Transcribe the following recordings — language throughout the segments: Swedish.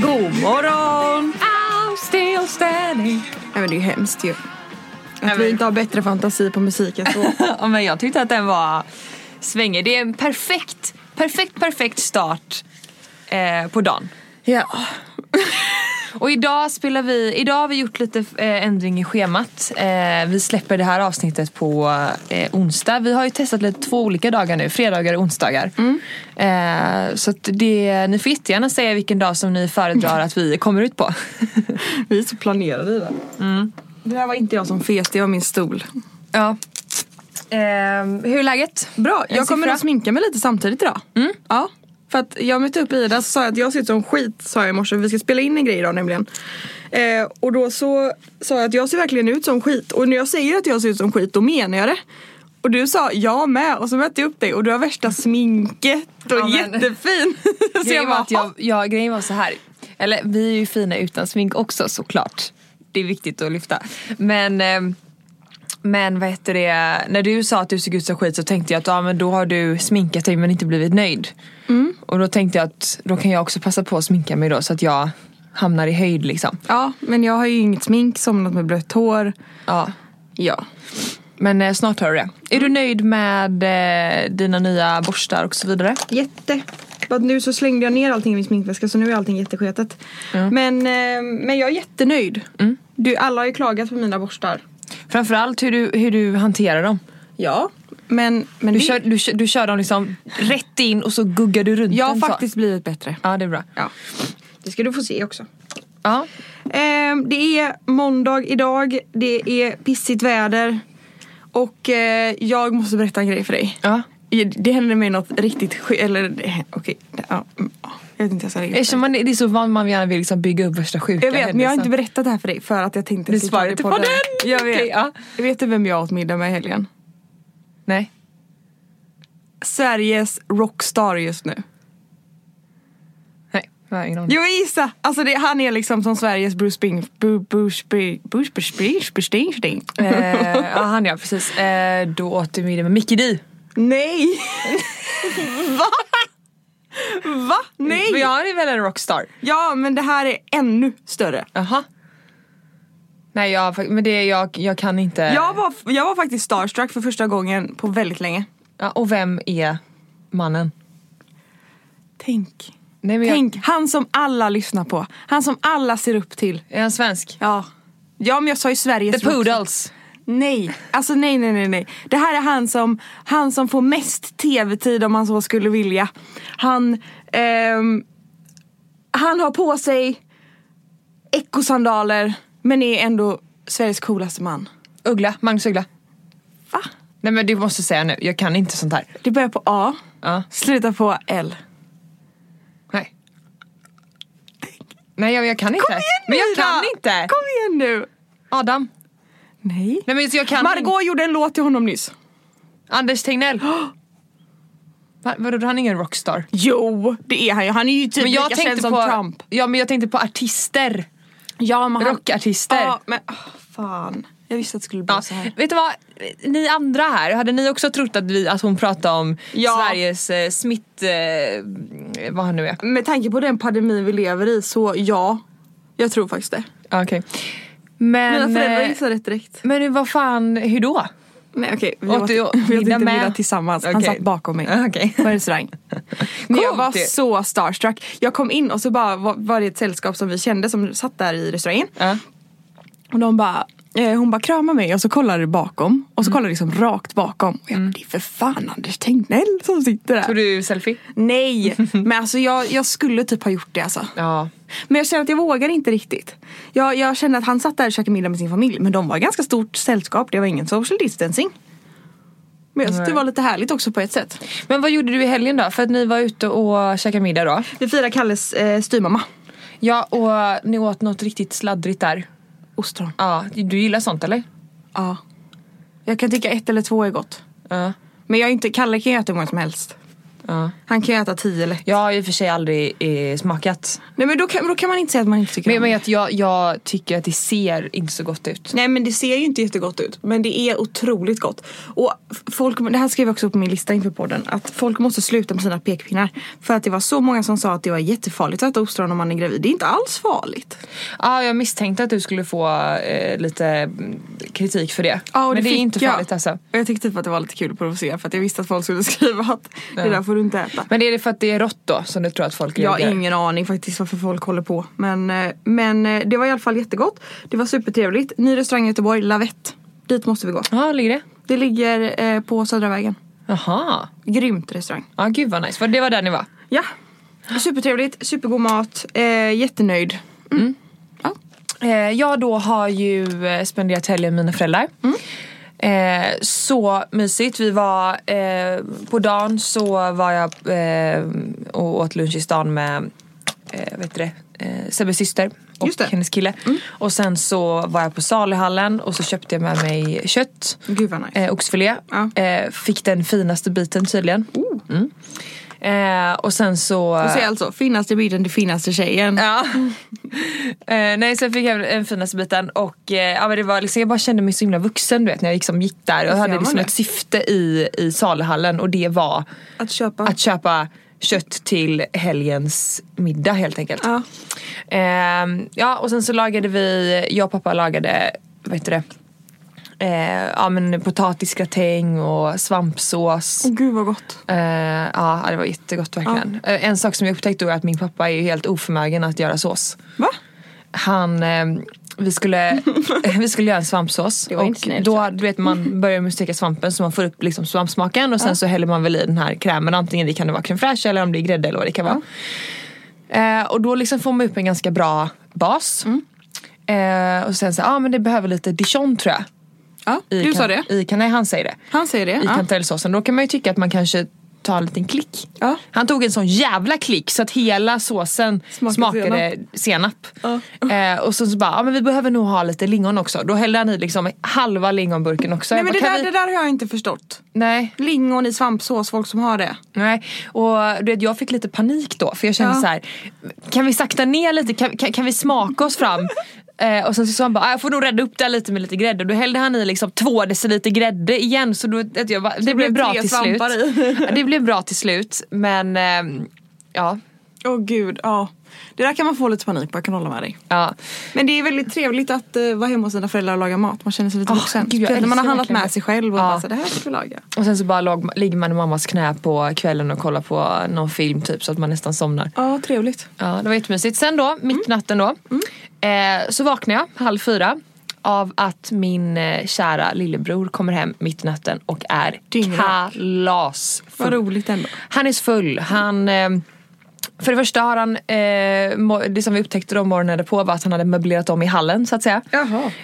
God morgon! I'm still standing. Nej men det är ju hemskt ju. Att Nej, vi men- inte har bättre fantasi på musik än så. Ja, men jag tyckte att den var svängig. Det är en perfekt, perfekt, perfekt start eh, på dagen. ja. Och idag spelar vi, idag har vi gjort lite eh, ändring i schemat. Eh, vi släpper det här avsnittet på eh, onsdag. Vi har ju testat lite två olika dagar nu, fredagar och onsdagar. Eh, så det, ni får jättegärna säga vilken dag som ni föredrar att vi kommer ut på. Vi är så planerade i det. Det här var inte jag som fes, det var min stol. ja. Eh, hur är läget? Bra, jag kommer att sminka mig lite samtidigt idag. Ja. För att jag mötte upp Ida så sa jag att jag ser ut som skit sa jag i morse. Vi ska spela in en grej idag nämligen. Eh, och då så sa jag att jag ser verkligen ut som skit. Och när jag säger att jag ser ut som skit då menar jag det. Och du sa jag med och så mötte jag upp dig och du har värsta sminket och Ja, jättefin. så Grejen jag var, att jag, ja, grejen var så här. Eller vi är ju fina utan smink också såklart. Det är viktigt att lyfta. Men, ehm, men vad heter det, när du sa att du såg ut som skit så tänkte jag att ja, men då har du sminkat dig men inte blivit nöjd. Och då tänkte jag att då kan jag också passa på att sminka mig då så att jag hamnar i höjd liksom. Ja, men jag har ju inget smink, somnat med blött hår. Ja. Ja. Men eh, snart har du det. Är du nöjd med eh, dina nya borstar och så vidare? Jätte. Bara Nu så slängde jag ner allting i min sminkväska så nu är allting jättesketet. Men, eh, men jag är jättenöjd. Du, alla har ju klagat på mina borstar. Framförallt hur du, hur du hanterar dem. Ja. Men, men Du det- kör, du, du kör dem liksom rätt in och så guggar du runt jag har den så. faktiskt blivit bättre. Ja det är bra. Ja. Det ska du få se också. Ja. Ehm, det är måndag idag. Det är pissigt väder. Och eh, jag måste berätta en grej för dig. ja. Det hände mig något riktigt sk- Eller okej. ja, mm, ja. jag vet inte jag ska lägga Eftersom man, det är så van man gärna vill liksom bygga upp värsta sjuka Jag vet men jag har inte berättat det här för dig för att jag tänkte Du det på den. den. Jag vet. Okej, ja. Vet du vem jag åt middag med i helgen? Nej. Sveriges rockstar just nu. Nej, jag har ingen aning. Jo gissa! Alltså det, han är liksom som Sveriges Bruce Spring... Bruce Bruce Bruce Bruce Springsteen. Eh, ja han ja, precis. Eh, då åt du middag med Mickey D. Nej! Va? Va? Nej! Men jag är väl en rockstar? Ja men det här är ännu större. Jaha. Nej jag, men det, jag, jag kan inte. Jag var, jag var faktiskt starstruck för första gången på väldigt länge. Ja, och vem är mannen? Tänk. Nej, men Tänk, han som alla lyssnar på. Han som alla ser upp till. Jag, är han svensk? Ja. Ja men jag sa ju Sveriges The rockstar. Poodles. Nej, alltså nej nej nej nej. Det här är han som, han som får mest tv-tid om man så skulle vilja. Han, ehm, han har på sig ekosandaler men är ändå Sveriges coolaste man. Uggla, Magnus Uggla. Va? Nej men du måste säga nu, jag kan inte sånt här. Det börjar på A, Ja. slutar på L. Nej. Nej jag, jag kan inte. Kom igen nu men jag Ida! kan inte. Kom igen nu! Adam. Nej. Nej men jag kan Margot gjorde en låt till honom nyss. Anders Tegnell. Va, vadå, han är ingen rockstar? Jo, det är han ju. Han är ju typ Men jag lika känd tänkte som på, Trump. Ja men jag tänkte på artister. Ja, men Rockartister. Ja, men åh, fan. Jag visste att det skulle bli Ja. så här. Vet du vad? Ni andra här, hade ni också trott att, vi, att hon pratade om Ja. Sveriges eh, smitt... Eh, vad han nu är? Med tanke på den pandemin vi lever i så ja. Jag tror faktiskt det. Ja, Okej. Men... Mina föräldrar eh, gissade rätt direkt. Men vad fan, hur då? Nej okej, vi Åt vi åt middag inte med? middag tillsammans. Han Okej. satt bakom mig. Okej. På en restaurang. Men jag var så starstruck. Jag kom in och så bara var, var det ett sällskap som vi kände som satt där i restaurangen. Ja. Och de bara, hon bara kramar mig och så kollar det bakom. Och så kollar liksom rakt bakom. Och jag bara, det är för fan Anders Tegnell som sitter där. Tog du selfie? Nej, men alltså jag, jag skulle typ ha gjort det alltså. Ja. Men jag känner att jag vågar inte riktigt. Jag, jag känner att han satt där och käkade middag med sin familj. Men de var ganska stort sällskap. Det var ingen social distancing. Men jag tyckte det var lite härligt också på ett sätt. Men vad gjorde du i helgen då? För att ni var ute och käkade middag då? Vi firar Kalles eh, styvmamma. Ja, och ni åt något riktigt sladdrigt där. Ostron. Ja, du gillar sånt eller? Ja. Jag kan tycka ett eller två är gott. Ja. Men jag är inte, Kalle kan ju äta hur många som helst. Ja. Han kan ju äta tio lätt. Jag har och för sig aldrig eh, smakat. Nej men då kan, då kan man inte säga att man inte tycker Men, om men det. att jag, jag tycker att det ser inte så gott ut. Nej men det ser ju inte jättegott ut. Men det är otroligt gott. Och folk, det här skrev jag också upp på min lista inför podden. Att folk måste sluta med sina pekpinnar. För att det var så många som sa att det var jättefarligt att äta ostron om man är gravid. Det är inte alls farligt. Ja, jag misstänkte att du skulle få eh, lite kritik för det. Ja, och men det är fick inte jag. farligt alltså. Och jag tyckte typ att det var lite kul att provocera för att jag visste att folk skulle skriva att det Ja. där får du inte äta. Men är det för att det är rått då som du tror att folk Jag har ingen aning faktiskt varför folk håller på. Men, eh, men eh, det var i alla fall jättegott. Det var supertrevligt. Ny restaurang i Göteborg, Lavette. Dit måste vi gå. Ja, ligger det? Det ligger eh, på Södra vägen. Jaha. Grymt restaurang. Ja, gud vad nice. För det var där ni var? Ja. Supertrevligt, supergod mat, eh, jättenöjd. Mm. Ja. Eh, jag då har ju eh, spenderat helgen med mina föräldrar. Eh, så mysigt. Vi var eh, på dagen så var jag eh, och åt lunch i stan med eh, vet du det, eh, Sebbes syster och hennes kille. Och sen så var jag på saluhallen och så köpte jag med mig kött. Gud vad nice. Eh, oxfilé. Ja. Eh, fick den finaste biten tydligen. Mm. Eh, och sen så... Du säger alltså finaste biten till finaste tjejen. Ja. eh, nej sen fick jag den finaste biten och eh, ja, men det var liksom, jag bara kände mig så himla vuxen du vet när jag liksom gick där. Jag hade liksom det? ett syfte i, i saluhallen och det var Att köpa. att köpa kött till helgens middag helt enkelt. Ja. Ehm, ja och sen så lagade vi, jag och pappa lagade, vad heter det? Eh, ja men potatisgratäng och svampsås. Åh gud vad gott. Eh, ja det var jättegott verkligen. Eh, en sak som jag upptäckte då är att min pappa är helt oförmögen att göra sås. Va? Han, eh, vi, skulle, vi skulle göra en svampsås. Och snällt då, du vet man börjar med att steka svampen så man får upp liksom svampsmaken och sen så häller man väl i den här krämen. Antingen det kan det vara crème fraîche eller om det är grädde eller vad det kan vara. Eh, och då liksom får man upp en ganska bra bas. Mm. Eh, och sen så, ja ah, men det behöver lite dijon tror jag. Ja, du sa kan- det. I, kan, nej han säger det Han säger det. i Ja. kantarellsåsen. Då kan man ju tycka att man kanske tar en liten klick. Ja. Han tog en sån jävla klick så att hela såsen Smakade smakade senap. Eh, och så, så bara, ja men vi behöver nog ha lite lingon också. Då hällde han i liksom halva lingonburken också. Nej Jag men bara, det där, vi- det där har jag inte förstått. Nej, Lingon i svampsås, folk som har det. nej. Och du vet, jag fick lite panik då för jag kände Ja. så här, kan vi sakta ner lite? Kan, kan, kan vi smaka oss fram? Eh, och sen så sa han bara, "Ah, jag får nog rädda upp det här lite med lite grädde. Och då hällde han i liksom två deciliter grädde igen. Så då, jag, bara, det, blev blev bra till slut. Ja, det blev bra till slut. Men ehm, ja, Åh gud, ja. Det där kan man få lite panik på, jag kan hålla med dig. ja. Men det är väldigt trevligt att uh, vara hemma hos sina föräldrar och laga mat. Man känner sig lite vuxen. när man har handlat med sig själv och Ja. bara så det här ska vi laga. Och sen så bara låg, ligger man i mammas knä på kvällen och kollar på någon film typ så att man nästan somnar. Ja, trevligt. Ja, det var jättemysigt. Sen då, mitt i natten då, eh, så vaknade jag halv fyra av att min eh, kära lillebror kommer hem mitt i natten och är Dyngrak. kalasfull. Vad roligt ändå. Han är så full. Han, eh, för det första har han, eh, det som vi upptäckte då morgonen på var att han hade möblerat om i hallen så att säga.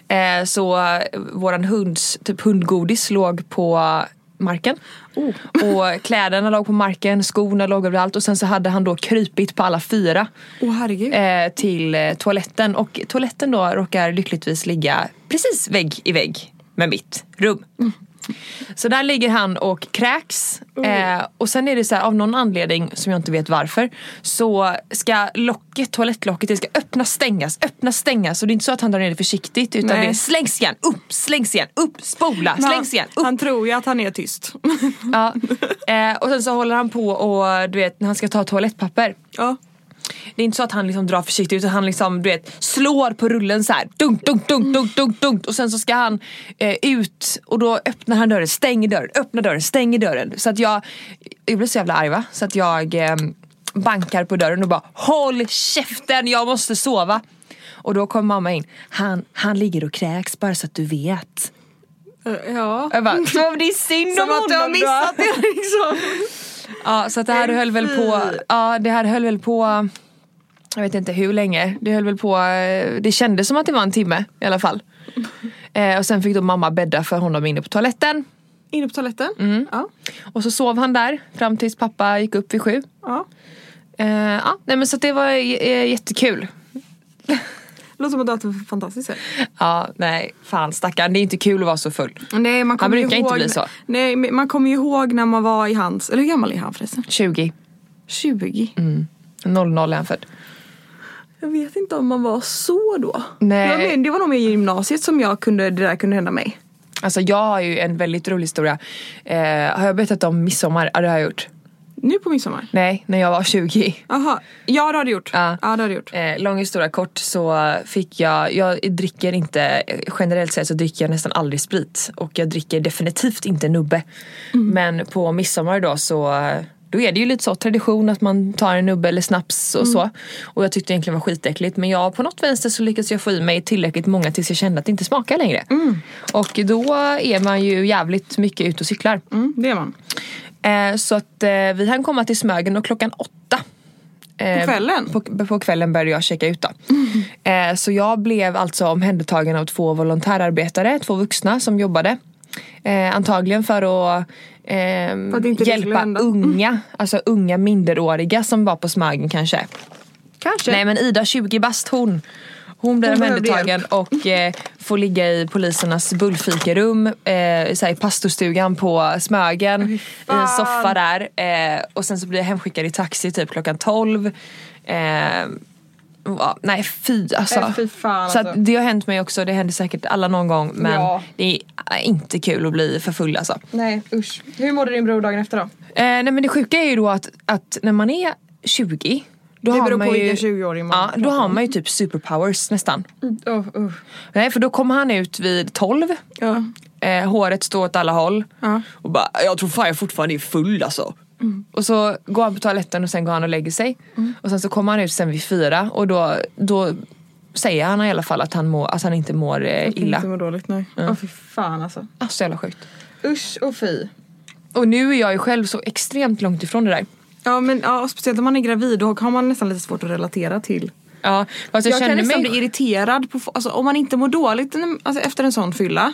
Eh, så eh, våran hunds, typ hundgodis låg på marken. Oh. Och kläderna låg på marken, skorna låg överallt och sen så hade han då krypit på alla fyra herregud. eh, till eh, toaletten och toaletten då råkar lyckligtvis ligga precis vägg i vägg med mitt rum. Så där ligger han och kräks eh, och sen är det så här, av någon anledning som jag inte vet varför så ska locket, toalettlocket, det ska öppnas, stängas, öppnas, stängas och det är inte så att han drar ner det försiktigt utan Nej. det är slängs igen, upp, slängs igen, upp, spola, Men slängs igen, upp. Han tror ju att han är tyst. Ja. Eh, och sen så håller han på och du vet när han ska ta toalettpapper ja. Det är inte så att han liksom drar försiktigt utan han liksom du vet slår på rullen så här. Dunk, dunk, dunk, dunk, dunk, dunk. Och sen så ska han eh, ut och då öppnar han dörren, stänger dörren, öppnar dörren, stänger dörren. Så att jag, jag blir så jävla arg va? Så att jag eh, bankar på dörren och bara håll käften jag måste sova. Och då kommer mamma in. Han, han ligger och kräks bara så att du vet. Eh, Ja. Jag bara, så det är synd om Som att du har honom missat det liksom. Ja så det här höll väl på, ja det här höll väl på Jag vet inte hur länge, det höll väl på, eh, det kändes som att det var en timme i alla fall. Eh, och sen fick då mamma bädda för honom inne på toaletten. Inne på toaletten. Mm. Ja. Och så sov han där fram tills pappa gick upp vid sju. ja. Eh, ja, nej men så det var eh, jättekul. Låter som att du haft fantastiskt sätt. Ja, nej, fan stackarn. Det är inte kul att vara så full. Nej, man kommer ju brukar inte ihåg, bli så. Nej, men man kommer ju ihåg när man var i hans, eller hur gammal är han förresten? 20. 20? 00 är han född. Jag vet inte om man var så då. Nej. Mer, det var nog mer i gymnasiet som jag kunde, det där kunde hända mig. Alltså jag har ju en väldigt rolig historia. Eh, har jag berättat om midsommar? Ja det har jag gjort. Nu på midsommar? Nej, när jag var 20. Jaha, ja det har du gjort. Ja. ja det har du gjort. Eh, lång historia kort så fick jag, jag dricker inte, generellt sett så dricker jag nästan aldrig sprit. Och jag dricker definitivt inte nubbe. Men på midsommar då så då är det ju lite så tradition att man tar en nubbe eller snaps och så. Och jag tyckte egentligen var skitäckligt men jag på något vänster så lyckades jag få i mig tillräckligt många tills jag kände att det inte smakar längre. Och då är man ju jävligt mycket ute och cyklar. Mm, det är man. Eh, så att eh, vi hann komma till Smögen och klockan åtta. Eh, På kvällen? På, på kvällen började jag checka ut då. Eh, så jag blev alltså omhändertagen av två volontärarbetare, två vuxna som jobbade. Eh, antagligen för att skulle hjälpa hända. unga, alltså unga minderåriga som var på Smögen kanske. Kanske. Nej men Ida 20 bast hon hon blir omhändertagen och eh, får ligga i polisernas bullfikarum, eh, i pastorstugan på Smögen, i en soffa där. Eh, och sen så blir jag hemskickad i taxi typ klockan 12. Ja, nej fy alltså. Nej, fy fan, så alltså. det har hänt mig också, det händer säkert alla någon gång men Ja. det är inte kul att bli för full alltså. Nej usch. Hur mådde din bror dagen efter då? Eh, nej men det sjuka är ju då att, att när man är 20 då Det har beror man på ju, vilken 20-åring man Ja, då har man ju typ superpowers nästan. Oh, oh. Nej för då kommer han ut vid 12 Ja. eh, Håret står åt alla håll Ja. Och bara, jag tror fan jag fortfarande är full alltså Och så går han på toaletten och sen går han och lägger sig Och sen så kommer han ut sen vid fyra och då, då säger han i alla fall att han, mår, att han inte mår eh, Inte illa må dåligt nej. Åh fy fan alltså. Alltså så jävla sjukt Usch och fy. Och nu är jag ju själv så extremt långt ifrån det där Ja men ja, speciellt om man är gravid då har man nästan lite svårt att relatera till. Ja, fast jag, Jag, kan nästan mig bli irriterad på, alltså, om man inte mår dåligt alltså, efter en sån fylla.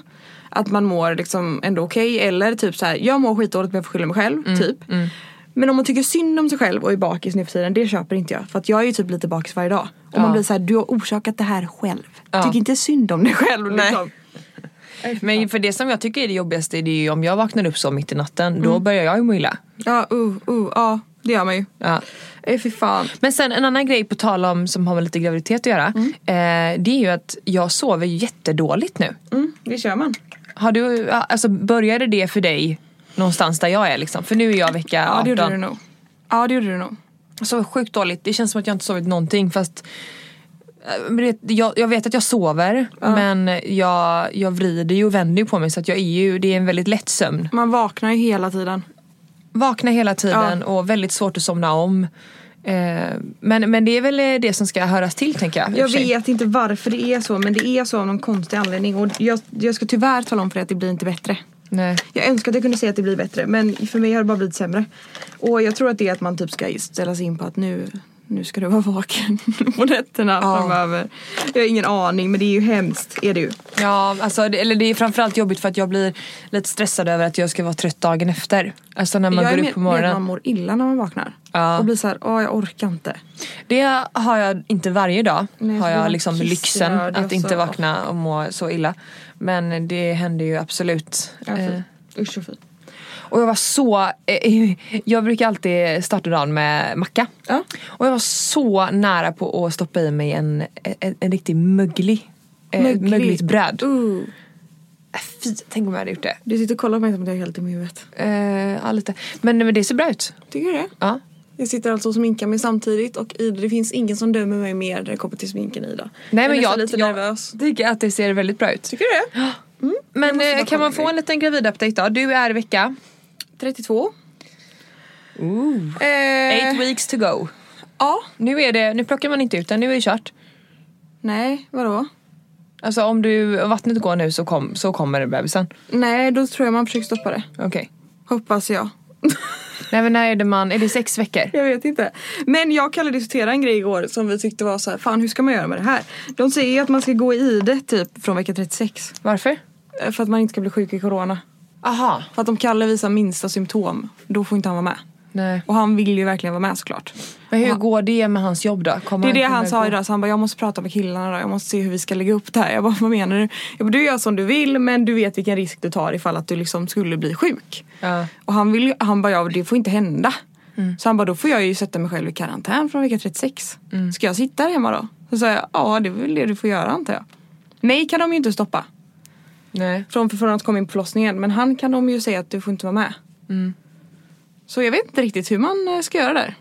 Att man mår liksom ändå okej eller typ så här, jag mår skitdåligt men jag får skylla mig själv. Mm, typ. Men om man tycker synd om sig själv och är bakis nu för tiden, det köper inte jag. För att jag är ju typ lite bakis varje dag. Och Ja. man blir så här, du har orsakat det här själv. Ja. Tyck inte synd om dig själv. Nej. Liksom. Men för det som jag tycker är det jobbigaste det är ju om jag vaknar upp så mitt i natten då börjar jag ju må illa. Ja, uh, uh, ja, det gör man ju. Ja. Fy fan. Men sen en annan grej på tal om som har med lite graviditet att göra. Eh, det är ju att jag sover jättedåligt nu. Mm, det kör man. Har du, ja, alltså började det för dig någonstans där jag är liksom? För nu är jag vecka Ja 18. det gjorde du nog. Ja det gjorde du nog. Sover sjukt dåligt. Det känns som att jag inte sovit någonting fast eh, det, jag, jag vet att jag sover men jag, jag vrider ju och vänder ju på mig så att jag är ju, det är en väldigt lätt sömn. Man vaknar ju hela tiden. Vaknar hela tiden och väldigt svårt att somna om. Eh, men, men det är väl eh, det som ska höras till tänker jag. Jag vet inte varför det är så men det är så av någon konstig anledning och jag, jag ska tyvärr tala om för dig att det blir inte bättre. Nej. Jag önskar att jag kunde säga att det blir bättre men för mig har det bara blivit sämre. Och jag tror att det är att man typ ska ställa sig in på att nu, nu ska du vara vaken på nätterna Ja. framöver. Jag har ingen aning men det är ju hemskt, är det ju. Ja, alltså, det, eller det är framförallt jobbigt för att jag blir lite stressad över att jag ska vara trött dagen efter. Alltså när man jag är går med, upp på med att morgonen. man mår illa när man vaknar. Ja. Och blir såhär, åh jag orkar inte. Det har jag inte varje dag. Nej, har jag liksom lyxen att inte så. vakna och må så illa. Men det händer ju absolut. Ja, fy. Eh, Usch och fy. Och jag var så, eh, jag brukar alltid starta dagen med macka. Ja. Och jag var så nära på att stoppa i mig en, en, en riktig möglig, eh, Möglig. mögligt bröd. Uh. Äh, Fy, tänk om jag hade gjort det. Du sitter och kollar på mig som att jag är helt i huvudet. Eh, ja, lite. Men, men det ser bra ut. Tycker du det? Ja. Jag sitter alltså och sminkar mig samtidigt och Ida, det finns ingen som dömer mig mer när det kommer till sminken Ida. Nej jag men är jag, nästan lite jag nervös. tycker att det ser väldigt bra ut. Tycker du det? Men måste eh, kan man få en liten gravid-update då? Du är vecka? 32. Ooh. Eh, Eight weeks to go. Ja. Nu, är det, nu plockar man inte ut den, nu är det kört. Nej, vadå? Alltså om du, vattnet går nu så, kom, så kommer bebisen. Nej, då tror jag man försöker stoppa det. Okej. Hoppas jag. Nej men när är det man, är det sex veckor? Jag vet inte. Men jag och Kalle diskuterade en grej igår som vi tyckte var så här, fan hur ska man göra med det här? De säger ju att man ska gå i det typ från vecka 36. Varför? eh, För att man inte ska bli sjuk i corona. Aha. För att om Kalle visar minsta symptom, då får inte han vara med. Nej. Och han vill ju verkligen vara med såklart. Men hur han- går det med hans jobb då? Kommer Det är det kommer han sa idag, så han bara jag måste prata med killarna då, jag måste se hur vi ska lägga upp det här. Jag bara vad menar du? Jag bara, du gör som du vill men du vet vilken risk du tar ifall att du liksom skulle bli sjuk. Ja. Och han, vill, han bara, ja det får inte hända. Så han bara, då får jag ju sätta mig själv i karantän från vecka 36. Ska jag sitta här hemma då? Så sa jag, ja det är väl det du får göra antar jag. Mig kan de ju inte stoppa Nej. från, från att komma in på förlossningen men han kan de ju säga att du får inte vara med. Så jag vet inte riktigt hur man eh, ska göra där.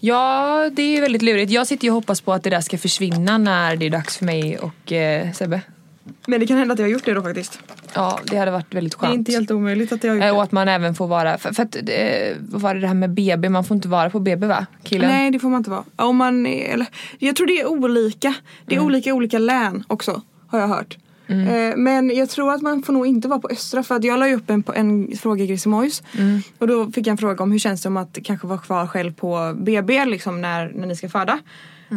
Ja, det är väldigt lurigt. Jag sitter ju och hoppas på att det där ska försvinna när det är dags för mig och eh, Sebbe. Men det kan hända att jag har gjort det då faktiskt. Ja, det hade varit väldigt Det är skönt. inte helt omöjligt att jag har gjort Eh, det. Och att man även får vara, för, för att, eh, vad var det det här med BB, man får inte vara på BB va? Killen? Nej det får man inte vara. Om man eller, jag tror det är olika. Det är olika i olika län också har jag hört. Eh, men jag tror att man får nog inte vara på Östra för att jag la upp en, en fråga i Grisimojs. Och då fick jag en fråga om hur känns det om att kanske vara kvar själv på BB liksom när, när ni ska föda.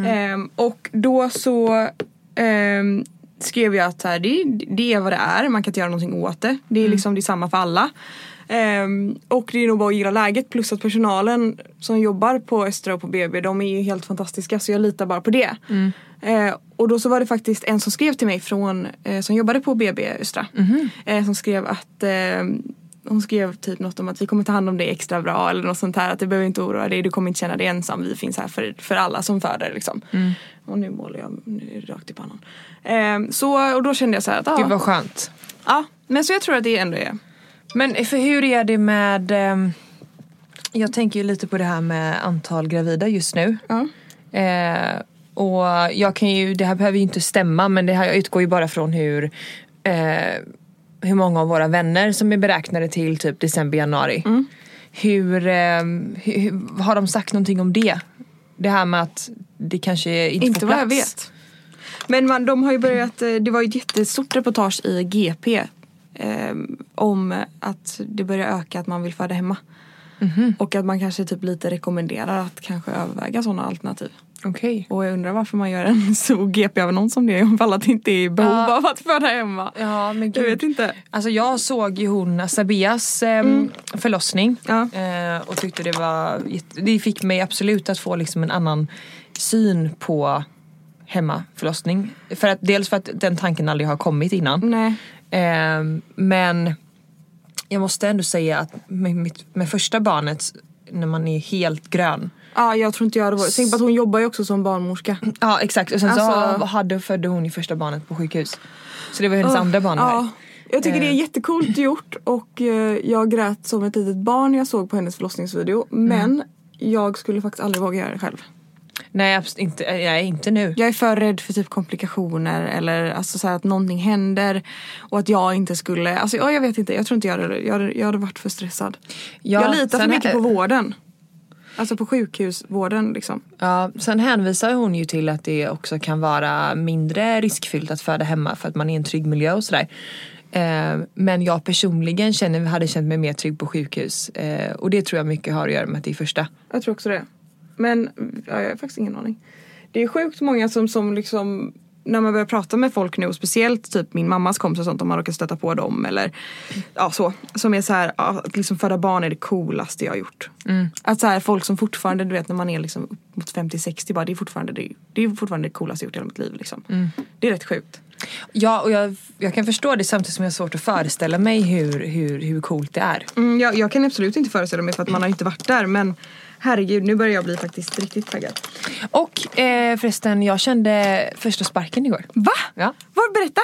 Ehm, och då så ehm, skrev jag att här, det, det är vad det är, man kan inte göra någonting åt det. Det är liksom det är samma för alla. Ehm, och det är nog bara att gilla läget plus att personalen som jobbar på Östra och på BB de är ju helt fantastiska så jag litar bara på det. Eh, och då så var det faktiskt en som skrev till mig från, eh, som jobbade på BB Östra. Eh, som skrev att eh, hon skrev typ något om att vi kommer ta hand om dig extra bra eller något sånt här. Att du behöver inte oroa dig, du kommer inte känna dig ensam. Vi finns här för, för alla som föder liksom. Och nu målar jag nu rakt i pannan. Eh, så, och då kände jag så här att Gud ja, vad skönt. ja. Men så jag tror att det ändå är. Men för hur är det med, ehm, jag tänker ju lite på det här med antal gravida just nu. Ja. Eh, och jag kan ju, det här behöver ju inte stämma men det här jag utgår ju bara från hur eh, hur många av våra vänner som är beräknade till typ december, januari. Hur, eh, hur, har de sagt någonting om det? Det här med att det kanske inte, Inte får vad plats. jag vet. Men man, de har ju börjat, eh, det var ju ett jättestort reportage i GP eh, om att det börjar öka att man vill föda hemma. Mhm. Och att man kanske typ lite rekommenderar att kanske överväga sådana alternativ. Okej. Och jag undrar varför man gör en stor GP-annons om det ifall att det inte är i behov Ja. av att föda hemma. Ja men Jag gud. vet inte. Alltså jag såg ju hon Sabias ehm, förlossning Ja. eh, och tyckte det var Det fick mig absolut att få liksom en annan syn på hemmaförlossning. För att, dels för att den tanken aldrig har kommit innan. Nej. Ehm, men jag måste ändå säga att med, mitt, med första barnet när man är helt grön. Ja, jag tror inte jag hade varit. Tänk på att hon jobbar ju också som barnmorska. Ja exakt och sen så Alltså- hade, födde hon ju första barnet på sjukhus. Så det var hennes andra barn här. Ja, jag tycker det är Eh. jättekult gjort och eh, jag grät som ett litet barn när jag såg på hennes förlossningsvideo. Men Mm. jag skulle faktiskt aldrig våga göra det själv. Nej inte, nej, inte nu. Jag är för rädd för typ komplikationer eller alltså så här att någonting händer och att jag inte skulle, alltså ja, jag vet inte, jag tror inte jag hade, jag hade, jag hade varit för stressad. Ja, jag litar för mycket på vården. Alltså på sjukhusvården liksom. Ja, sen hänvisar hon ju till att det också kan vara mindre riskfyllt att föda hemma för att man är i en trygg miljö och sådär. Eh, men jag personligen känner, hade känt mig mer trygg på sjukhus. Eh, och det tror jag mycket har att göra med att det är första. Jag tror också det. Men ja, jag har faktiskt ingen aning. Det är sjukt många som, som liksom när man börjar prata med folk nu och speciellt typ min mammas kompisar och sånt om man råkar stöta på dem eller ja så. Som är så här, att liksom föda barn är det coolaste jag har gjort. Att så här folk som fortfarande du vet när man är liksom upp mot 50-60 bara det är fortfarande det, det är fortfarande det coolaste jag gjort i hela mitt liv liksom. Det är rätt sjukt. Ja, och jag, jag kan förstå det samtidigt som jag har svårt att föreställa mig hur, hur, hur coolt det är. Mm, jag, jag kan absolut inte föreställa mig för att man har inte varit där men herregud nu börjar jag bli faktiskt riktigt taggad. Och eh, förresten, jag kände första sparken igår. Va? Ja. Vad, berätta!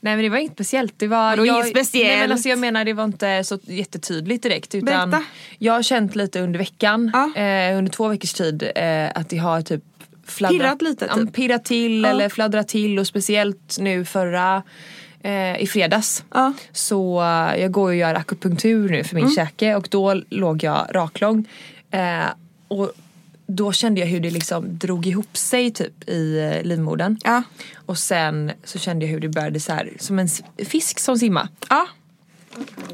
Nej men det var inget speciellt. Det var, Vadå jag, inget speciellt? Nej men alltså jag menar det var inte så jättetydligt direkt. Utan Berätta. Jag har känt lite under veckan, Ja. eh, under två veckors tid, eh, att det har typ fladdrat, Pirrat lite, typ. pirrat till Ja. eller fladdrat till och speciellt nu förra eh, i fredags. Ja. Så eh, jag går och gör akupunktur nu för min Mm. käke och då låg jag raklång. Eh, och då kände jag hur det liksom drog ihop sig typ i eh, livmodern. Ja. Och sen så kände jag hur det började så här som en fisk som simma. Ja.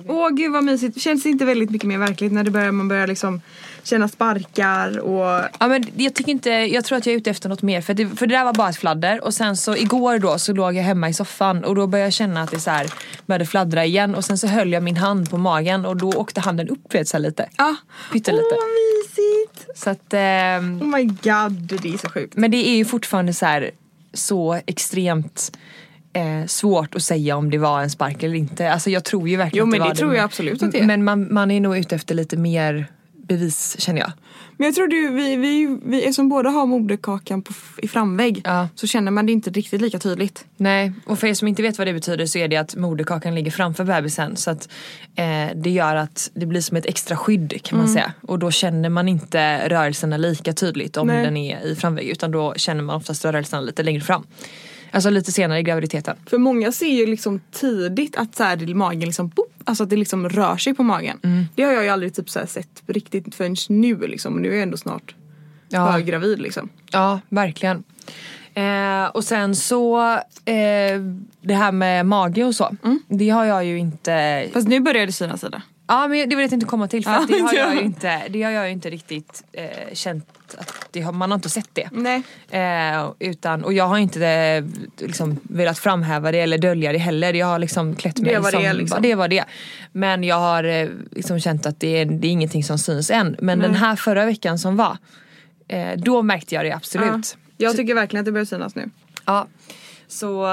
Åh gud vad mysigt. Känns inte väldigt mycket mer verkligt när det börjar, man börjar liksom känna sparkar och Ja, men jag tycker inte, jag tror att jag är ute efter något mer för det, för det där var bara ett fladder och sen så igår då så låg jag hemma i soffan och då började jag känna att det så här började fladdra igen och sen så höll jag min hand på magen och då åkte handen upp vet, så lite. Ja. Pyttelite. Åh mysigt. Så att, ehm, Oh my god, det är så sjukt. men det är ju fortfarande så här så extremt eh, svårt att säga om det var en spark eller inte. Alltså jag tror ju verkligen Jo, men det det tror jag absolut att det är. Men man, man är nog ute efter lite mer bevis känner jag. Men jag tror du, vi, vi, vi eftersom båda har moderkakan på, i framvägg Ja. så känner man det inte riktigt lika tydligt. Nej, och för er som inte vet vad det betyder så är det att moderkakan ligger framför bebisen så att eh, det gör att det blir som ett extra skydd kan man säga. Och då känner man inte rörelserna lika tydligt om Nej. den är i framvägg utan då känner man oftast rörelserna lite längre fram. Alltså lite senare i graviditeten. För många ser ju liksom tidigt att så här, magen liksom, boop, alltså att det liksom rör sig på magen. Mm. Det har jag ju aldrig typ sett riktigt förrän nu liksom. Och nu är jag ändå snart Ja. höggravid liksom. Ja, verkligen. Eh, och sen så eh, det här med mage och så. Det har jag ju inte Fast nu börjar det synas i det. Ja men det vill jag inte komma till för Ja, det har jag ja. ju inte, det har jag ju inte riktigt eh, känt att det har, man har inte sett det. Nej. Eh, utan, och jag har inte eh, liksom, velat framhäva det eller dölja det heller. Jag har liksom klätt mig Det var som, det, liksom. det var det. Men jag har eh, liksom känt att det är, det är ingenting som syns än. Men den här förra veckan som var, eh, då märkte jag det absolut. Ja. Jag tycker verkligen att det börjar synas nu. Ja. Så eh,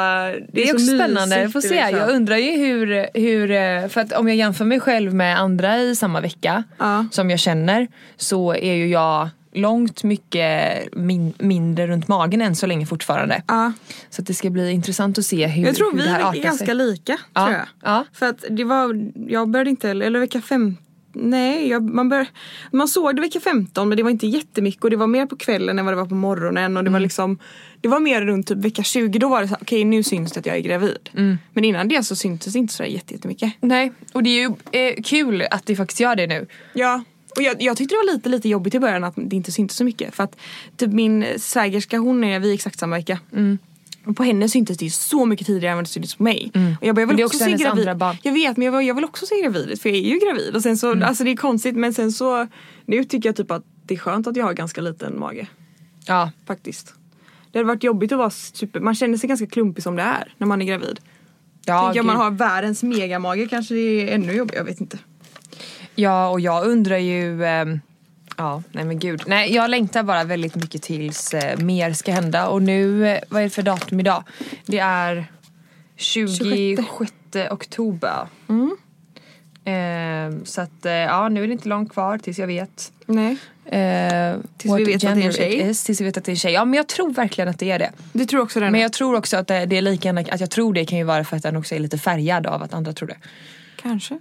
det är, så också spännande, vi får se. så. Jag undrar ju hur, hur, eh, för att om jag jämför mig själv med andra i samma vecka Ja. som jag känner så är ju jag långt mycket min, mindre runt magen än så länge fortfarande. Ja. Så det ska bli intressant att se hur, Jag tror hur vi det här är artar ganska sig. lika. Ja. Tror jag. Ja. För att det var, jag började inte, eller vecka fem Nej, jag, man, bör, man såg det vecka 15 men det var inte jättemycket och det var mer på kvällen än vad det var på morgonen och det Mm. var liksom Det var mer runt typ vecka 20 då var det så här, okej nu syns det att jag är gravid. Mm. Men innan det så syntes det inte så jättemycket. Nej, och det är ju eh, kul att det faktiskt gör det nu. Ja. Och jag, jag tyckte det var lite, lite jobbigt i början att det inte syntes så mycket. För att typ min svägerska hon är, vi är exakt samma vecka. Mm. Och på henne syntes det ju så mycket tidigare än vad det syntes på mig. Och jag, bara, jag vill också, också se gravid. Jag vet men jag, bara, jag vill också se gravid för jag är ju gravid. Och sen så, Mm. alltså det är konstigt men sen så Nu tycker jag typ att det är skönt att jag har ganska liten mage. Ja, Faktiskt. Det hade varit jobbigt att vara super, man känner sig ganska klumpig som det är när man är gravid. ja, Tänker om man har världens megamage kanske det är ännu jobbigare, jag vet inte. ja och jag undrar ju ehm, Ja, nej men gud. Nej, jag längtar bara väldigt mycket tills eh, mer ska hända och nu, eh, vad är det för datum idag? Det är 26 oktober. Mm. Ehm, så att eh, ja, nu är det inte långt kvar tills jag vet. Nej. Eh, Tills vi vet att det är en tjej. is, Tills vi vet att det är en tjej. Ja men jag tror verkligen att det är det. Det tror också den Men jag tror också att det, det är lika gärna, att jag tror det kan ju vara för att den också är lite färgad av att andra tror det. Kanske.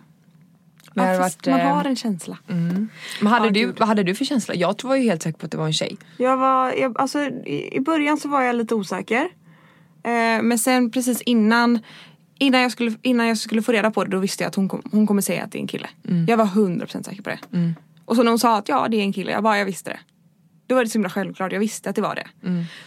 Ja, har varit, man eh, har en känsla. Men hade Ja, du, gud. vad hade du för känsla? Jag var ju helt säker på att det var en tjej. Jag var, jag, alltså i, i början så var jag lite osäker. Eh, men sen precis innan Innan jag, skulle, innan jag skulle få reda på det då visste jag att hon, kom, hon kommer säga att det är en kille. Jag var 100% säker på det. Och så när hon sa att ja det är en kille, jag bara jag visste det. Då var det så himla självklart, jag visste att det var det.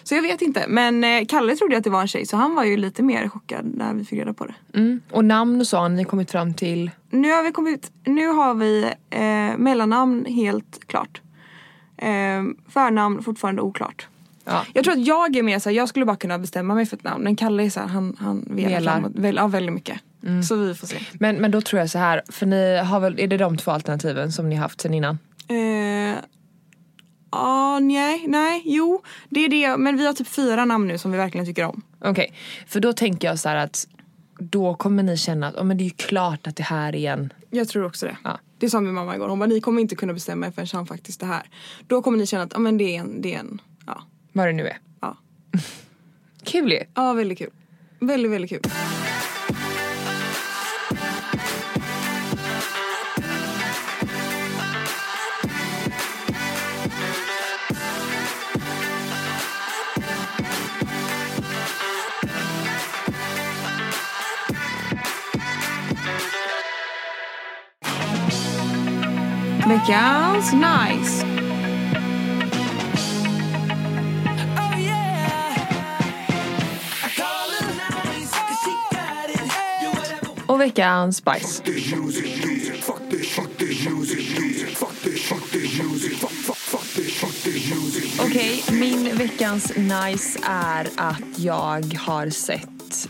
Så jag vet inte men eh, Kalle trodde att det var en tjej så han var ju lite mer chockad när vi fick reda på det. Mm. Och namn och så har ni kommit fram till? Nu har vi kommit, nu har vi eh, mellannamn helt klart. Eh, förnamn fortfarande oklart. Ja. Jag tror att jag är mer såhär, jag skulle bara kunna bestämma mig för ett namn. Men Kalle är såhär, han, han velar framåt. Väl, ja, väldigt mycket. Så vi får se. Men, men då tror jag så här, för ni har väl, är det de två alternativen som ni har haft sen innan? Eh, Ja, nej, nej, jo. Det är det. Men vi har typ fyra namn nu som vi verkligen tycker om. Okej, för då tänker jag så här att då kommer ni känna att oh, men det är ju klart att det här är en... Jag tror också det. Ja. Det sa min mamma igår. Hon bara, ni kommer inte kunna bestämma er förrän han faktiskt det här. Då kommer ni känna att ja, men det är en, det är en, ja. Vad det nu är. Ja, Kul ju! ja väldigt kul. Väldigt, väldigt kul. Do whatever. Och veckans spice. Okej, min veckans nice är att jag har sett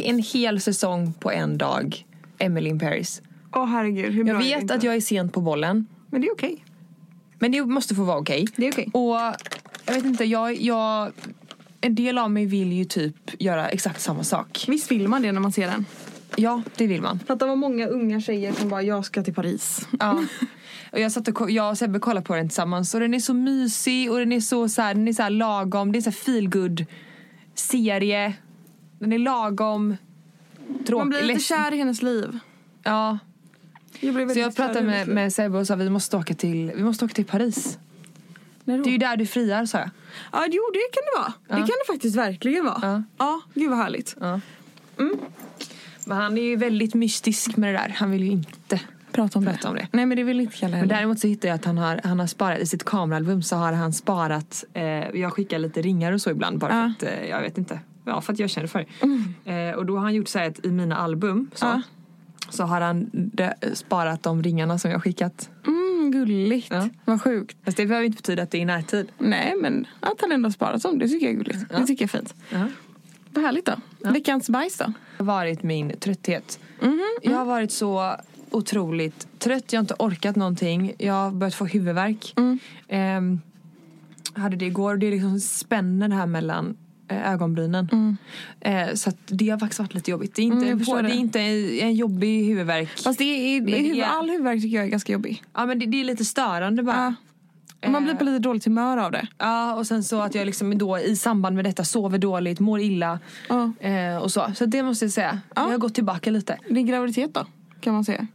en hel säsong på en dag. Emily in Paris. Åh herregud, hur bra Jag vet att jag är sent på bollen. Men det är okej. Men det måste få vara okej. Det är okej. Och jag vet inte, jag, jag... En del av mig vill ju typ göra exakt samma sak. Visst vill man det när man ser den? Ja, det vill man. Fatta vad många unga tjejer som bara, jag ska till Paris. Ja. Och jag, satt och, jag och Sebbe kollade på den tillsammans och den är så mysig och den är så, så här, den är så här lagom. Det är så här serie. Den är lagom tråkig. Man blir lite kär i hennes liv. Ja. Jag Så jag pratade med, med Sebbe och sa vi måste åka till, vi måste åka till Paris. När då? Det är ju där du friar sa jag. Ja, jo det kan det vara. Ja. Det kan det faktiskt verkligen vara. Ja. Ja, gud vad härligt. Ja. Men han är ju väldigt mystisk med det där. Han vill ju inte Prata om prata om det. Nej men det vill inte Kalle Men heller. däremot så hittade jag att han har, han har sparat i sitt kameraalbum så har han sparat, eh, jag skickar lite ringar och så ibland bara Ja. för att, eh, jag vet inte, ja för att jag känner för det. Eh, och då har han gjort så här att i mina album så. Så har han sparat de ringarna som jag skickat. Mm, gulligt. Ja. Vad sjukt. Fast det behöver inte betyda att det är i närtid. Nej men att han ändå sparat dem, det tycker jag är gulligt. Det tycker jag är fint. Ja. Vad härligt då. Veckans bajs då? Det har varit min trötthet. Mhm, Jag har varit så otroligt trött, jag har inte orkat någonting. Jag har börjat få huvudvärk. Mm. Jag hade det igår och det är liksom spänner det här mellan eh, ögonbrynen. Eh, så det har faktiskt varit lite jobbigt. Det är inte, Mm, förstår det det. är inte en, jobbig huvudvärk. Fast det är, det är, är- all huvudvärk tycker jag är ganska jobbig. Ja men det, det är lite störande bara. Ja. Man blir på lite dåligt humör av det. Ja och sen så att jag liksom då i samband med detta sover dåligt, mår illa. Ja. Eh, och så. Så det måste jag säga. Ja. Jag har gått tillbaka lite. Din graviditet då? Kan man säga.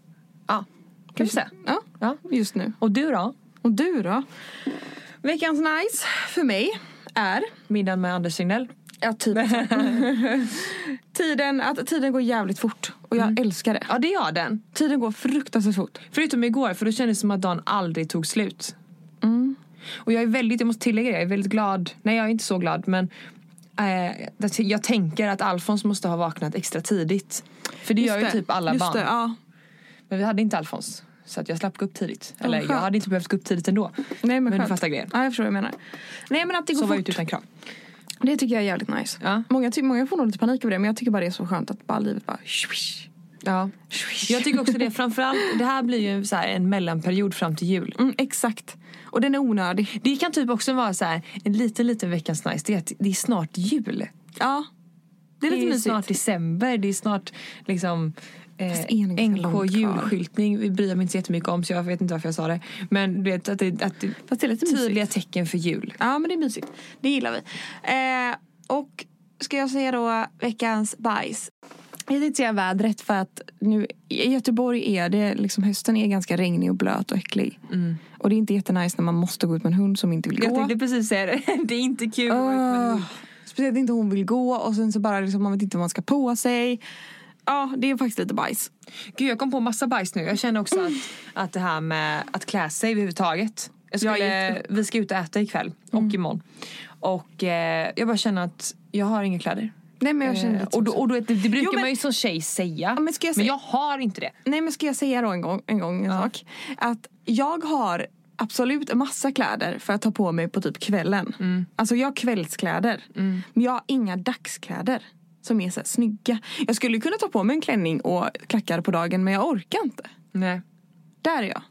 Ja, kan vi säga. Ja, Ja. just nu. Och du då? Och du då? Veckans nice för mig är Middagen med Anders Signell? Ja, typ. tiden, att tiden går jävligt fort. Och jag älskar det. Ja det gör den. Tiden går fruktansvärt fort. Förutom igår för då kändes det som att dagen aldrig tog slut. Och jag är väldigt, jag måste tillägga det, jag är väldigt glad. Nej jag är inte så glad men eh, jag- jag tänker att Alfons måste ha vaknat extra tidigt. För det Just gör ju det. typ alla Just barn. Det, ja. Men vi hade inte Alfons. Så att jag slapp gå upp tidigt. Eller jag skönt. hade inte behövt gå upp tidigt ändå. Nej, men Men du skönt. fattar grejen. Ja, jag förstår vad jag menar. Nej men att det går Sova fort. ut utan kram. Det tycker jag är jävligt nice. Ja. Många, många får nog lite panik över det men jag tycker bara det är så skönt att bara livet bara swish. Ja. Jag tycker också det. Framförallt, det här blir ju så en mellanperiod fram till jul. Mm, exakt. Och den är onödig. Det kan typ också vara så här en liten liten veckans nice. Det är att det är snart jul. Ja. Det är Det lite är mysigt. snart december, det är snart liksom eh. NK julskyltning. Bryr mig inte så jättemycket om så jag vet inte varför jag sa det. Men du vet att det, att det Fast det är lite mysigt. tydliga tecken för jul. Ja men det är mysigt. Det gillar vi. Eh, och ska jag säga då veckans bajs. Jag tänkte säga vädret för att nu i Göteborg är det liksom hösten är ganska regnig och blöt och äcklig. Och det är inte jättenice när man måste gå ut med en hund som inte vill Jag gå. tänkte precis säga det. Det är inte kul. Åh, speciellt inte hon vill gå och sen så bara liksom man vet inte vad man ska på sig. Ja, det är faktiskt lite bajs. Gud jag kom på massa bajs nu. Jag känner också att, att det här med att klä sig överhuvudtaget. Jag Ja, skulle, jätte- vi ska ut och äta ikväll och imorgon. Och eh, jag bara känner att jag har inga kläder. Nej men jag känner Eh, och då, och då, det, det brukar Jo, men- man ju som tjej säga. Ja, men ska jag men säga- jag har inte det. Nej men ska jag säga då en gång en, gång en Ja. sak. Att jag har absolut massa kläder för att ta på mig på typ kvällen. Mm. Alltså jag har kvällskläder. Men jag har inga dagskläder. Som är så här snygga. Jag skulle kunna ta på mig en klänning och klackar på dagen men jag orkar inte. Nej. Där är jag.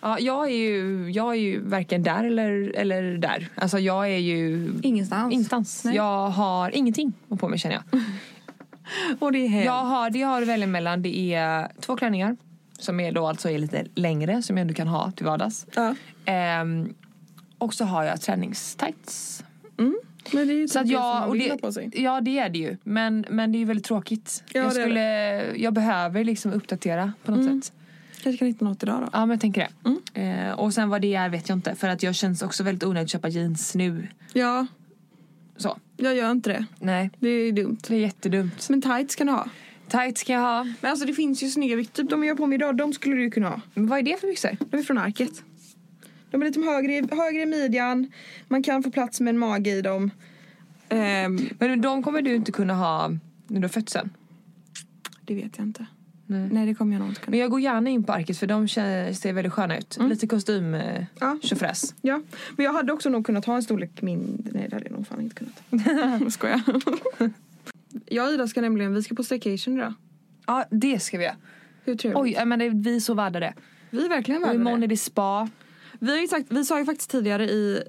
Ja, jag är ju, jag är ju varken där eller, eller där. Alltså jag är ju Ingenstans. ingenstans. Nej. Jag har ingenting på mig känner jag. Och det är helt... Jag har, det jag har att välja mellan det är två klänningar. Som är då alltså är lite längre som jag ändå kan ha till vardags. Ja. Ehm, och så har jag träningstights. Men det är ju Så typ att jag, och vill det, på sig. ja det är det ju. Men, men det är ju väldigt tråkigt. Ja, jag, skulle, jag behöver liksom uppdatera på något sätt. Kanske kan hitta något idag då. Ja men jag tänker det. Mm. Eh, och sen vad det är vet jag inte. För att jag känns också väldigt onödigt att köpa jeans nu. Ja, Så. jag gör inte det. Nej. Det är dumt. Det är jättedumt. Men tights kan du ha. Tights kan jag ha. Men alltså det finns ju snygga. Typ de jag har på mig idag, de skulle du ju kunna ha. Men vad är det för byxor? De är från Arket. De är lite högre, högre i midjan. Man kan få plats med en mage i dem. Ehm, Men de kommer du inte kunna ha när du har fött sen. det vet jag inte. Nej. det kommer jag nog inte kunna. Men jag går gärna in på Arkis för de ser väldigt sköna ut. Lite kostym eh, Ja. tjofräs. Ja, men jag hade också nog kunnat ha en storlek mindre. Nej det hade jag nog fan inte kunnat. Skojar. Jag och Ida ska nämligen, vi ska på staycation idag. Ja det ska vi göra. Hur trevligt? Oj, men det, vi är så värda det. vi är verkligen värda imorgon det. är det spa. Vi, har ju sagt, vi sa ju faktiskt tidigare i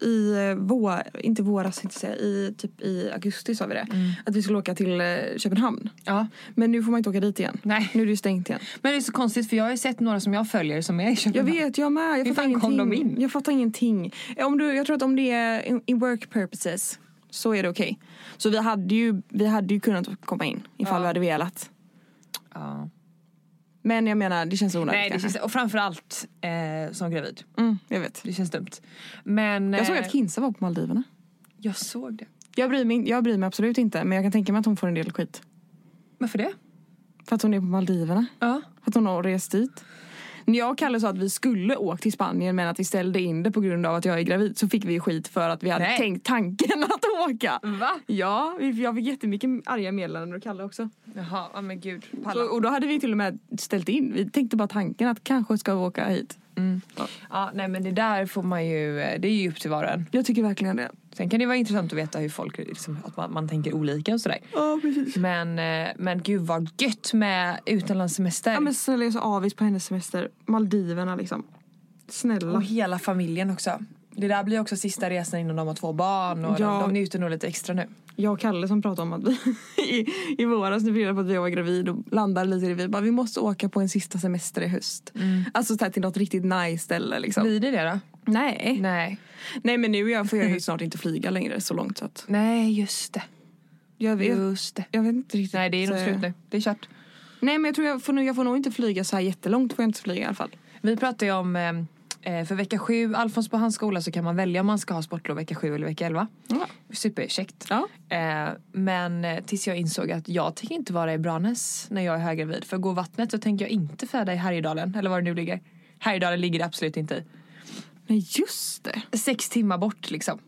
i vår, inte våras inte säga, i typ i augusti sa vi det. Att vi skulle åka till eh, Köpenhamn. Ja. Men nu får man inte åka dit igen. Nej. Nu är det ju stängt igen. Men det är så konstigt för jag har ju sett några som jag följer som är i Jag Köpenhamn. vet, jag med. Jag Hur fan kom de in? Jag fattar ingenting. Om du, jag tror att om det är in, in work purposes så är det okej. Så vi hade, ju, vi hade ju kunnat komma in ifall Ja. vi hade velat. Ja. Men jag menar det känns onödigt Nej, det känns, och framförallt eh, som gravid. mm, jag vet. Det känns dumt. Men... Jag såg eh, att Kinsa var på Maldiverna. Jag såg det. Jag bryr, mig, jag bryr mig absolut inte men jag kan tänka mig att hon får en del skit. Varför det? För att hon är på Maldiverna. Ja. För att hon har rest dit. När jag och Kalle sa att vi skulle åka till Spanien men att vi ställde in det på grund av att jag är gravid så fick vi skit för att vi hade Nej. tänkt tanken att åka. Va? Ja, vi- jag fick jättemycket arga meddelanden och Kalle också. Jaha, ja men gud. Så, och då hade vi till och med ställt in. Vi tänkte bara tanken att kanske ska vi åka hit. Ja, nej men det där får man ju, eh, det är ju upp till var och en. Jag tycker verkligen det. Sen kan det vara intressant att veta hur folk, liksom, att man, man tänker olika och sådär. Ja precis. Men, eh, men gud vad gött med utomlandssemester. Ja men snälla jag är så avis på hennes semester. Maldiverna liksom. Snälla. Och hela familjen också. Det där blir också sista resan innan de har två barn och Ja. de, de njuter nog lite extra nu. Jag och Kalle som pratade om att vi i, i våras när vi fick på att jag var gravid och landade lite i det. Vi bara vi måste åka på en sista semester i höst. Alltså så här, till något riktigt nice ställe liksom. Blir det det då? Nej. Nej. Nej men nu jag får jag ju snart inte flyga längre så långt så att. Nej just det. Jag vet, Just det. jag vet inte riktigt. Nej det är nog slut nu. Det är kört. Nej men jag tror jag får, jag får nog inte flyga så här jättelångt får jag inte flyga i alla fall. Vi pratade ju om eh, för vecka sju, Alfons på hans skola så kan man välja om man ska ha sportlov vecka sju eller vecka elva. Ja. Superkäckt. Ja. Eh, men eh, tills jag insåg att jag tänker inte vara i Branäs när jag är höggravid. För gå vattnet så tänker jag inte föda i Härjedalen eller var det nu ligger. Härjedalen ligger det absolut inte i. Nej just det. Sex timmar bort liksom.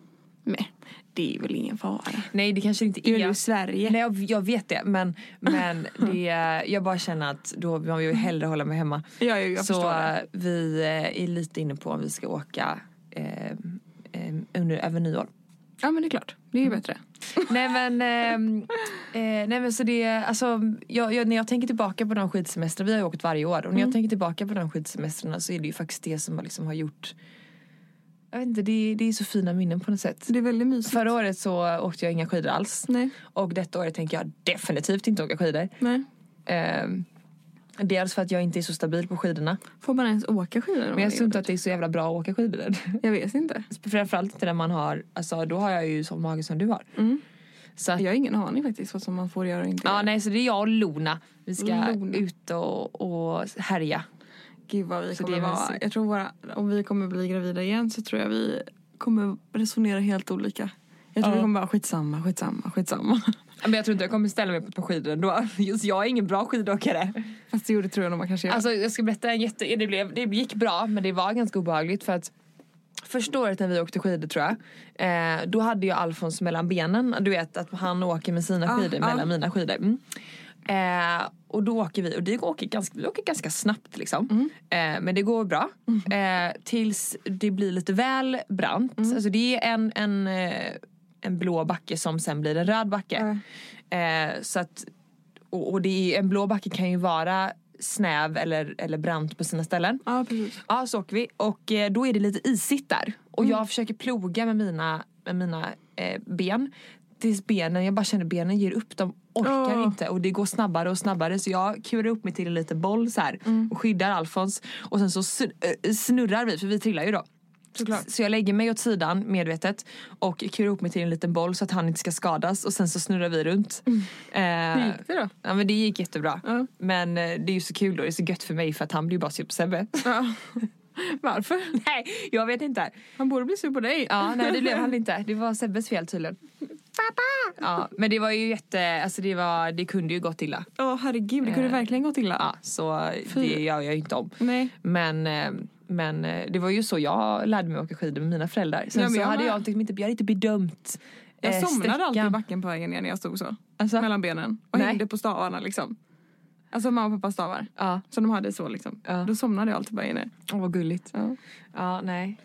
Nej, det är väl ingen fara. Nej det kanske inte Du är är. ju i Sverige. Nej jag, jag vet det men, men det, jag bara känner att då man vill hellre hålla mig hemma. Ja, jag, jag så eh, vi eh, är lite inne på om vi ska åka eh, eh, under, över nyår. Ja men det är klart, det är ju bättre. nej men, ehm, eh, nej men så det, alltså, jag, jag, när jag tänker tillbaka på de skidsemestrarna, vi har ju åkt varje år och när jag tänker tillbaka på de skidsemestrarna så är det ju faktiskt det som liksom har gjort jag vet inte, det, det är så fina minnen på något sätt. Det är väldigt mysigt. Förra året så åkte jag inga skidor alls. Nej. Och detta året tänker jag definitivt inte åka skidor. Nej. Ehm, dels för att jag inte är så stabil på skidorna. Får man ens åka skidor? Men jag tror inte att det är så jävla bra att åka skidor. Jag vet inte. Framförallt inte när man har, alltså då har jag ju sån mage som du har. Mm. Så att, Jag har ingen aning faktiskt vad som man får göra och inte ja nej så det är jag och Lona. Vi ska Lona. ut och, och härja. Gud vad vi Så kommer vara. mysigt. Jag tror våra, om vi kommer bli gravida igen så tror jag vi kommer resonera helt olika. Jag tror Ja. vi kommer bara skitsamma, skitsamma, skitsamma. Men jag tror inte jag kommer ställa mig på ett par skidor ändå. Just jag är ingen bra skidåkare. Fast det tror jag nog man kanske gör. Alltså jag ska berätta en jätte, det, blev, det gick bra men det var ganska obehagligt för att Första året när vi åkte skidor tror jag, eh, då hade jag Alfons mellan benen. Du vet att han åker med sina Ah, skidor ah. mellan mina skidor. Mm. Eh, och då åker vi och det åker ganska, vi åker ganska snabbt liksom. Mm. Eh, men det går bra. Eh, tills det blir lite väl brant. Mm. Alltså det är en, en, eh, en blå backe som sen blir en röd backe. Eh, så att, och, och det är, en blå backe kan ju vara snäv eller, eller brant på sina ställen. Ja precis. Ja så åker vi och eh, då är det lite isigt där. Och Mm. jag försöker ploga med mina, med mina eh, ben. Tills benen, jag bara känner benen ger upp, de orkar Åh. inte och det går snabbare och snabbare så jag kurar upp mig till en liten boll så här Mm. och skyddar Alfons och sen så äh, snurrar vi för vi trillar ju då. Såklart. Så jag lägger mig åt sidan medvetet och kurar upp mig till en liten boll så att han inte ska skadas och sen så snurrar vi runt. Eh, Mm. Hur gick det då? Ja men det gick jättebra. Ja. Men eh, det är ju så kul då, det är så gött för mig för att han blir ju bara sur på Sebbe. Ja. Varför? Nej, jag vet inte. Han borde bli sur på dig. Ja, nej det blev han inte. Det var Sebbes fel tydligen. Pappa! Ja, men det var ju jätte, alltså det var, det kunde ju gått illa. Åh herregud, det kunde Eh. verkligen gått illa. Ja, så Fy. det gör jag ju inte om. Nej. Men, eh, men eh, det var ju så jag lärde mig åka skidor med mina föräldrar. Sen Ja, så jag hade jag, liksom inte, jag hade inte bedömt Jag eh, somnade alltid i sträckan. backen på vägen ner när jag stod så. Alltså? Mellan benen. Och Nej. hängde på stavarna liksom. Alltså mamma och pappa stavar. Ja. Så de hade så liksom. Ja. Då somnade jag alltid bara inne. Åh vad gulligt. Ja. Ja, nej.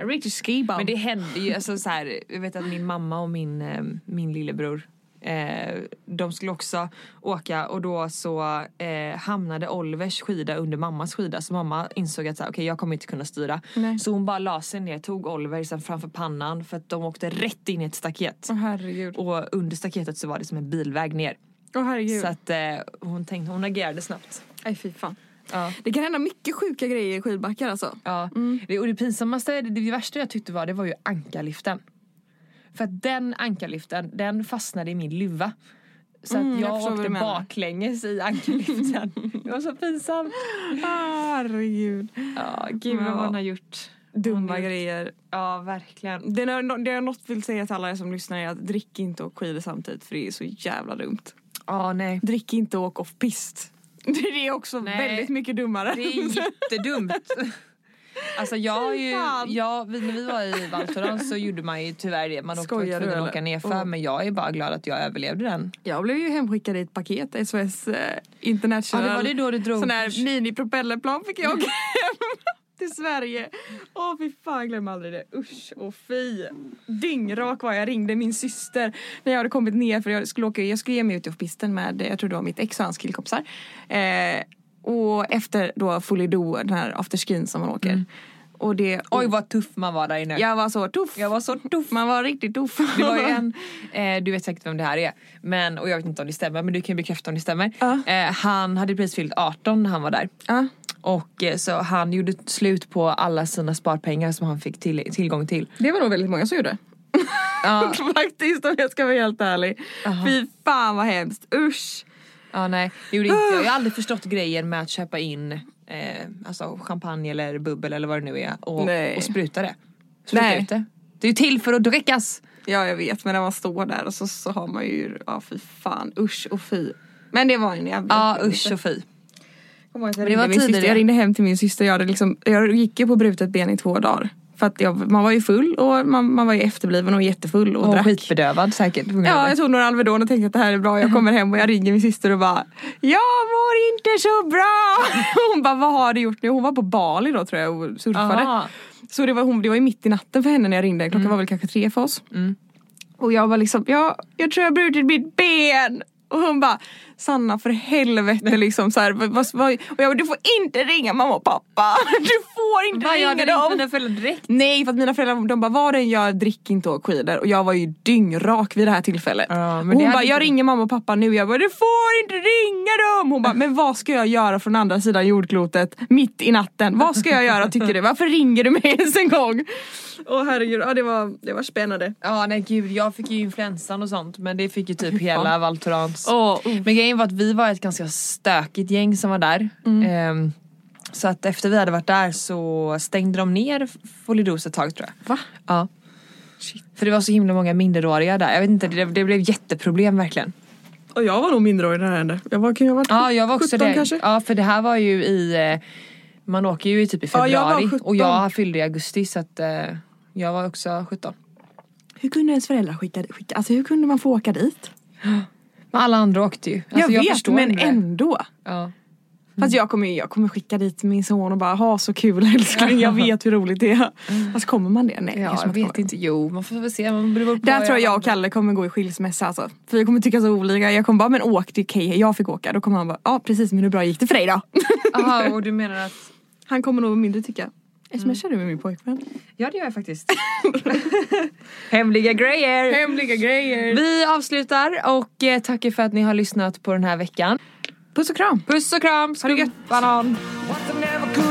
En riktig skiball. Men det hände ju, alltså så här, jag vet att min mamma och min, eh, min lillebror Eh, de skulle också åka och då så eh, hamnade Olivers skida under mammas skida så mamma insåg att så här, okej jag kommer inte kunna styra. Nej. Så hon bara la sig ner, tog Oliver sen framför pannan för att de åkte rätt in i ett staket. Herregud. Och under staketet så var det som en bilväg ner. Herregud. Så att eh, hon tänkte, hon agerade snabbt. Nej fy fan. Ja. Det kan hända mycket sjuka grejer i skidbackar alltså. Ja. Det, och det pinsammaste, det, det värsta jag tyckte var, det var ju ankarliften. För att den ankarliften, den fastnade i min luva. Så Mm, att jag jag, du åkte baklänges i ankarliften. det var så pinsamt. Ah, herregud. Ja, gud vad man har gjort. Dumma grejer. Ja, verkligen. Det är, det jag något vill säga till alla er som lyssnar är att drick inte och skidor samtidigt för det är så jävla dumt. Ja, nej. Drick inte och åk off-pist. Det är också Nej. väldigt mycket dummare. Det är jättedumt. Alltså jag har ju, jag, när vi var i Val Thorens så gjorde man ju tyvärr det. Man åkte tvungen att åka nerför Oh. men jag är bara glad att jag överlevde den. Jag blev ju hemskickad i ett paket, SOS eh, International. Ja, det var det då du drog. Sån här mini-propellerplan fick jag åka hem till Sverige. Åh fy fan, glöm aldrig det. Usch och fy. Dyngrak var jag. ringde min syster när jag hade kommit ner för jag skulle åka, jag skulle ge mig ut på pisten med, jag tror det var mitt ex och hans killkompisar. Eh, och efter då Fully Do, den här afterskin som man åker. Och det, Oj vad tuff man var där inne. jag var så tuff. Jag var så tuff. Man var riktigt tuff. Det var ju en, eh, du vet säkert vem det här är, men, och jag vet inte om det stämmer men du kan ju bekräfta om det stämmer. Ja. Eh, han hade precis fyllt 18 när han var där. Ja. Och eh, så han gjorde slut på alla sina sparpengar som han fick till, tillgång till. Det var nog väldigt många som gjorde. Ja, Faktiskt om jag ska vara helt ärlig. Jaha. Fy fan vad hemskt, usch. ja nej, det gjorde inte jag. Jag har aldrig förstått grejen med att köpa in eh, alltså champagne eller bubbel eller vad det nu är och, Nej. och spruta det. Spruta Nej. ut det. Det är ju till för att drickas. Ja jag vet men när man står där och så, så har man ju, ja fy fan, usch och fy. Men det var en jävla Ja usch och fy. Kommer ihåg att jag ringde min syster. Jag ringde hem till min syster. Jag, hade liksom, jag gick ju på brutet ben i två dagar. För att jag, man var ju full och man, man var ju efterbliven och jättefull och, Och drack. skitbedövad säkert. Ja, jag tog några Alvedon och tänkte att det här är bra. Jag kommer hem och jag ringer min syster och bara Jag mår inte så bra! Hon bara vad har du gjort nu? Hon var på Bali då tror jag och surfade. Aha. Så det var, hon, det var ju mitt i natten för henne när jag ringde. Klockan var väl kanske tre för oss. Och jag var liksom, ja, jag tror jag brutit mitt ben. Och hon bara, Sanna för helvete liksom så här, vad, vad, vad, Och jag bara, du får inte ringa mamma och pappa. Du får inte jag ringa hade ringt dem. mina föräldrar direkt. Nej för att mina föräldrar de bara vad den gör drick inte och skidor och jag var ju dyngrak vid det här tillfället. Ja, det hon hade bara jag du." ringer mamma och pappa nu jag bara du får inte ringa dem. Hon bara men vad ska jag göra från andra sidan jordklotet mitt i natten? Vad ska jag göra tycker du? Varför ringer du mig ens en gång? Åh herregud, ja, det, var, det var spännande. Ja nej gud jag fick ju influensan och sånt men det fick ju typ hela Val Thorens. Åh, Men grejen var att vi var ett ganska stökigt gäng som var där. Ehm, så att efter vi hade varit där så stängde de ner Folidos ett tag tror jag. Va? Ja. För det var så himla många minderåriga där. Jag vet inte, det, det blev jätteproblem verkligen. Och jag var nog mindreårig när det hände. Jag var, kan jag ha varit Ja jag var också 17 det. kanske? Ja för det här var ju i, eh, man åker ju typ i Ja, jag var februari 17. och jag fyllde i augusti så att eh, jag var också 17. Hur kunde ens föräldrar skicka, skicka alltså hur kunde man få åka dit? Men alla andra åkte ju. Alltså, jag vet förstår men det. ändå. Ja. Fast jag kommer, jag kommer skicka dit min son och bara ha så kul älskling, jag vet hur roligt det är. Fast kommer man det? Nej, Ja, jag vet inte. Jo, man får väl se. Man på Där tror jag jag vad- och Kalle kommer gå i skilsmässa alltså. För vi kommer tycka så olika. Jag kommer bara, men åk till okej, jag fick åka. Då kommer han bara, ja precis men hur bra gick det för dig då? Jaha, och du menar att... Han kommer nog mindre tycka. Smsar du med min pojkvän? Ja, det gör jag faktiskt. Hemliga grejer! Hemliga grejer. Vi avslutar och eh, tackar för att ni har lyssnat på den här veckan. Puss och kram. Puss och kram! Ha det gött. Banan! Once I never could